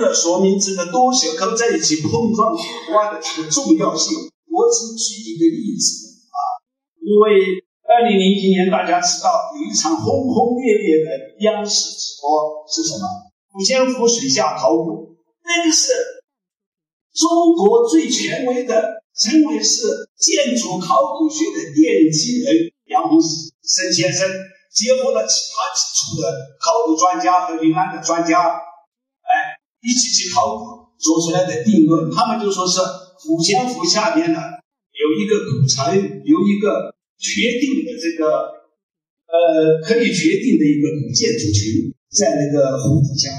了说明这个多学科在一起碰撞火花的这个重要性，我只举一个例子啊，因为二零零一年大家知道有一场轰轰烈烈的央视直播是什么？五千湖水下考古，那个是中国最权威的，称为是建筑考古学的奠基人杨洪生先生，结合了其他几处的考古专家和云南的专家。一起去考古做出来的定论，他们就说是抚仙湖下面呢有一个古城，有一个确定的这个呃可以决定的一个古建筑群在那个湖底下。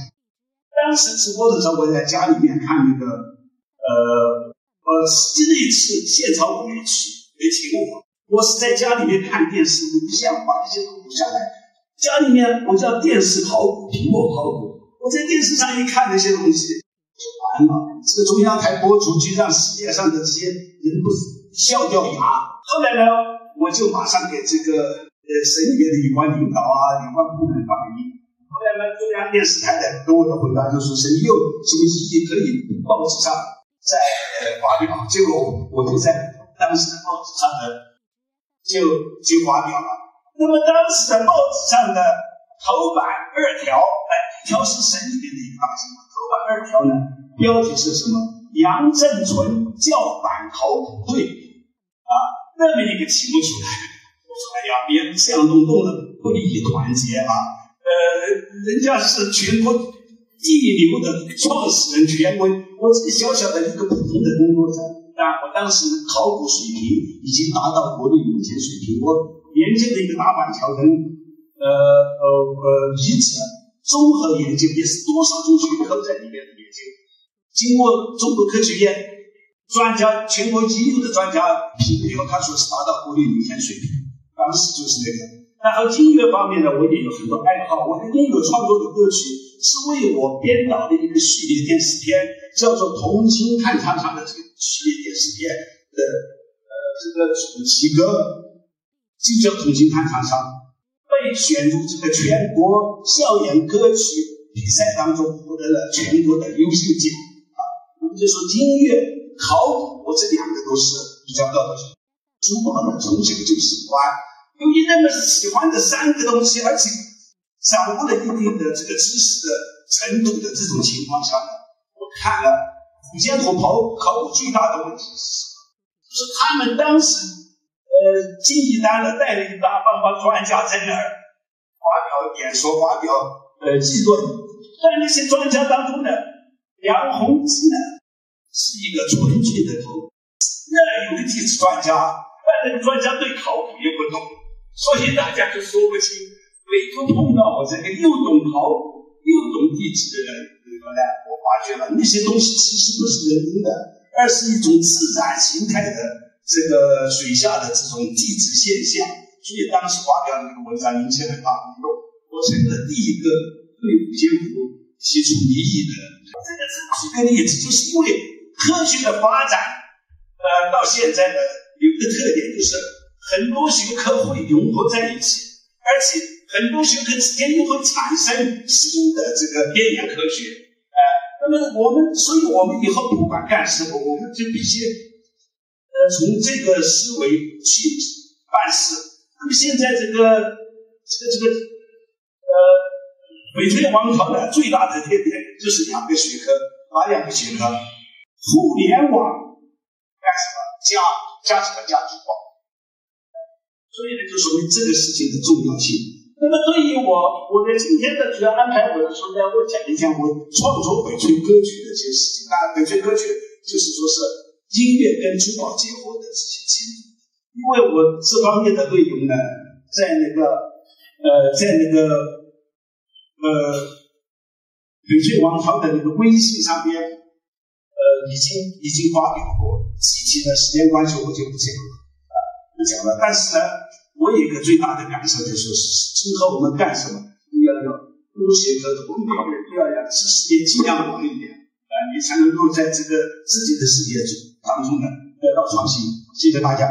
当时直播的时候，我在家里面看那个呃呃，那次现场我没去，没请我，我是在家里面看电视录像，把这些录下来。家里面我叫电视考古，屏幕考古。我在电视上一看那些东西，就完了。这个中央台播出去，让世界上的这些人不笑掉牙。后来呢，我就马上给这个呃省里面的有关领导啊、有关部门反映。后来呢，中央电视台的给我的回答就是说，你有什么意见可以报纸上再发表。结果我就在当时的报纸上的就就发表了。那么当时的报纸上的头版二条，哎。一条是省里面的一个大新闻，头版二条呢，标题是什么？杨正存叫板考古队啊，那么一个题目出来，我说哎呀，别这样弄弄的不利于团结啊。呃，人家是全国一流的创始人权威，我这个小小的一个普通的工作者，但我当时考古水平已经达到国内领先水平，我研究的一个大板桥人，呃呃呃遗址。综合研究也是多少种学科在里面的研究，经过中国科学院专家、全国一流的专家评以后，他说是达到国内领先水平。当时就是那个。然后音乐方面呢，我也有很多爱好。我的音乐创作的歌曲是为我编导的一个系列电视片，叫做《同情看长长》的这个系列电视片的呃这个主题歌，就叫《同情看长长》。被选入这个全国校园歌曲比赛当中，获得了全国的优秀奖啊。我们就说音乐、考古，这两个都是比较高的。珠宝呢，从小就喜欢，由于那么喜欢这三个东西，而且掌握了一定的这个知识的程度的这种情况下呢，我看了虎仙湖考考古最大的问题是什么？就是他们当时。呃，进一单了，带了一大帮帮专家在那儿发表演说，发表呃议论。但那些专家当中呢，梁鸿基呢是一个纯粹的头，那有的地质专家，但那个专家对考古也不懂，所以大家就说不清。唯独碰到我这个又懂考古又懂地质的人，以后呢，我发觉了那些东西其实不是人工的，而是一种自然形态的。这个水下的这种地质现象，所以当时发表那个文章引起很大轰动。我成了第一个对五仙湖提出异议的。这个是举个例子，就是因为科学的发展，呃，到现在呢，有一个特点就是很多学科会融合在一起，而且很多学科之间又会产生新的这个边缘科学。哎，那么我们，所以我们以后不管干什么，我们就必须。从这个思维去办事。那么现在这个这个这个呃，翡翠王朝的最大的特点就是两个学科，哪两个学科？互联网干什么？加加什么加珠宝？所以呢，就说明这个事情的重要性。那么对于我，我在今天的主要安排我的时候呢，我讲一讲我创作翡翠歌曲的这些事情。啊，翡翠歌曲就是说是。音乐跟珠宝结合的这些记录，因为我这方面的内容呢，在那个呃，在那个呃翡翠王朝的那个微信上边，呃，已经已经发表过。具体的时间关系，我就不讲了啊，不讲了。但是呢，我有一个最大的感受，就说是今后我们干什么，都要要多学科多一点，要要知识点尽量广一点，才能够在这个自己的事业中。当中呢得到创新，谢谢大家。